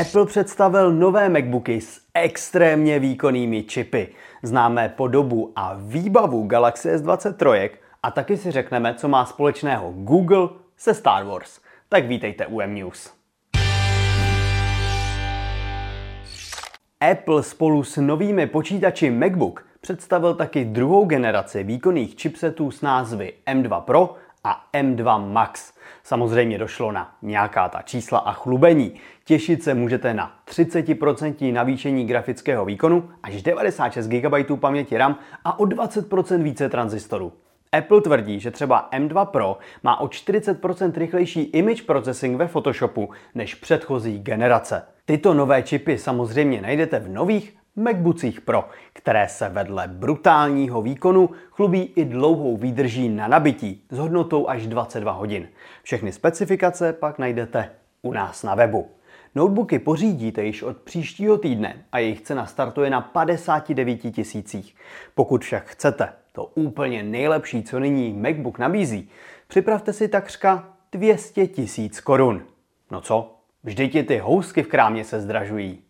Apple představil nové MacBooky s extrémně výkonnými čipy. Známe podobu a výbavu Galaxy S23 a taky si řekneme, co má společného Google se Star Wars. Tak vítejte u M-News. Apple spolu s novými počítači MacBook představil taky druhou generaci výkonných chipsetů s názvy M2 Pro a M2 Max. Samozřejmě došlo na nějaká ta čísla a chlubení. Těšit se můžete na 30% navýšení grafického výkonu, až 96 GB paměti RAM a o 20% více tranzistorů. Apple tvrdí, že třeba M2 Pro má o 40% rychlejší image processing ve Photoshopu než předchozí generace. Tyto nové čipy samozřejmě najdete v nových MacBookích Pro, které se vedle brutálního výkonu chlubí i dlouhou výdrží na nabití s hodnotou až 22 hodin. Všechny specifikace pak najdete u nás na webu. Notebooky pořídíte již od příštího týdne a jejich cena startuje na 59 tisících. Pokud však chcete to úplně nejlepší, co nyní MacBook nabízí, připravte si takřka 200 tisíc korun. No co? Vždyť i ty housky v krámě se zdražují.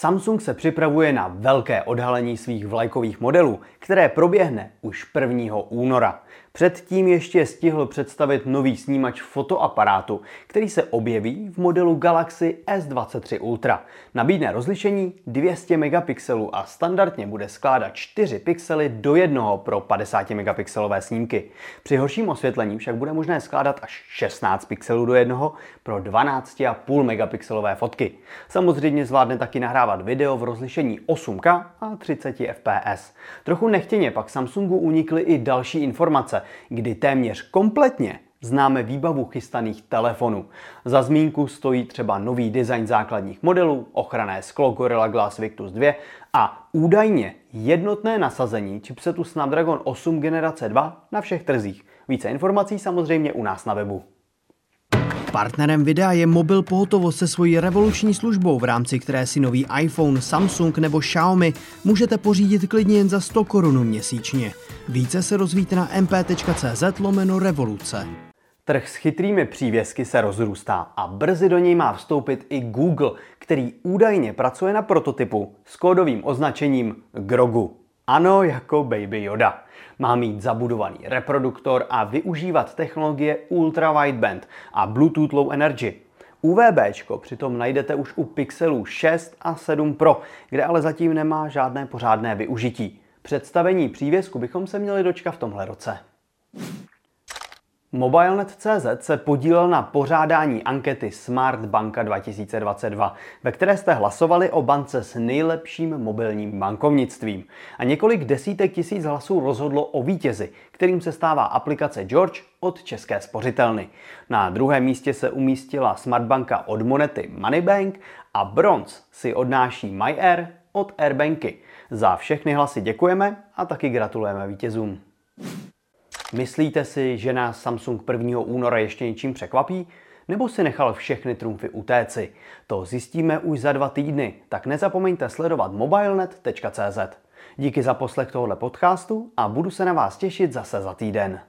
Samsung se připravuje na velké odhalení svých vlajkových modelů, které proběhne už 1. února. Předtím ještě stihl představit nový snímač fotoaparátu, který se objeví v modelu Galaxy S23 Ultra. Nabídne rozlišení 200 megapixelů a standardně bude skládat 4 pixely do jednoho pro 50 megapixelové snímky. Při horším osvětlení však bude možné skládat až 16 pixelů do jednoho pro 12,5 megapixelové fotky. Samozřejmě zvládne taky nahrávat video v rozlišení 8K a 30 fps. Trochu nechtěně pak Samsungu unikly i další informace, kdy téměř kompletně známe výbavu chystaných telefonů. Za zmínku stojí třeba nový design základních modelů, ochranné sklo Gorilla Glass Victus 2 a údajně jednotné nasazení chipsetu Snapdragon 8 generace 2 na všech trzích. Více informací samozřejmě u nás na webu. Partnerem videa je mobil pohotovost se svojí revoluční službou, v rámci které si nový iPhone, Samsung nebo Xiaomi můžete pořídit klidně jen za 100 korun měsíčně. Více se rozvíte na mp.cz lomeno revoluce. Trh s chytrými přívězky se rozrůstá a brzy do něj má vstoupit i Google, který údajně pracuje na prototypu s kódovým označením Grogu. Ano, jako Baby Yoda. Má mít zabudovaný reproduktor a využívat technologie Ultra Wideband a Bluetooth Low Energy. UVB přitom najdete už u Pixelů 6 a 7 Pro, kde ale zatím nemá žádné pořádné využití. Představení přívěsku bychom se měli dočkat v tomhle roce. MobileNet.cz se podílel na pořádání ankety Smart Banka 2022, ve které jste hlasovali o bance s nejlepším mobilním bankovnictvím. A několik desítek tisíc hlasů rozhodlo o vítězi, kterým se stává aplikace George od České spořitelny. Na druhém místě se umístila Smartbanka od Monety Moneybank a bronz si odnáší MyAir od Airbanky. Za všechny hlasy děkujeme a taky gratulujeme vítězům. Myslíte si, že nás Samsung 1. února ještě něčím překvapí? Nebo si nechal všechny trumfy utéci? To zjistíme už za dva týdny, tak nezapomeňte sledovat mobilenet.cz. Díky za poslech tohoto podcastu a budu se na vás těšit zase za týden.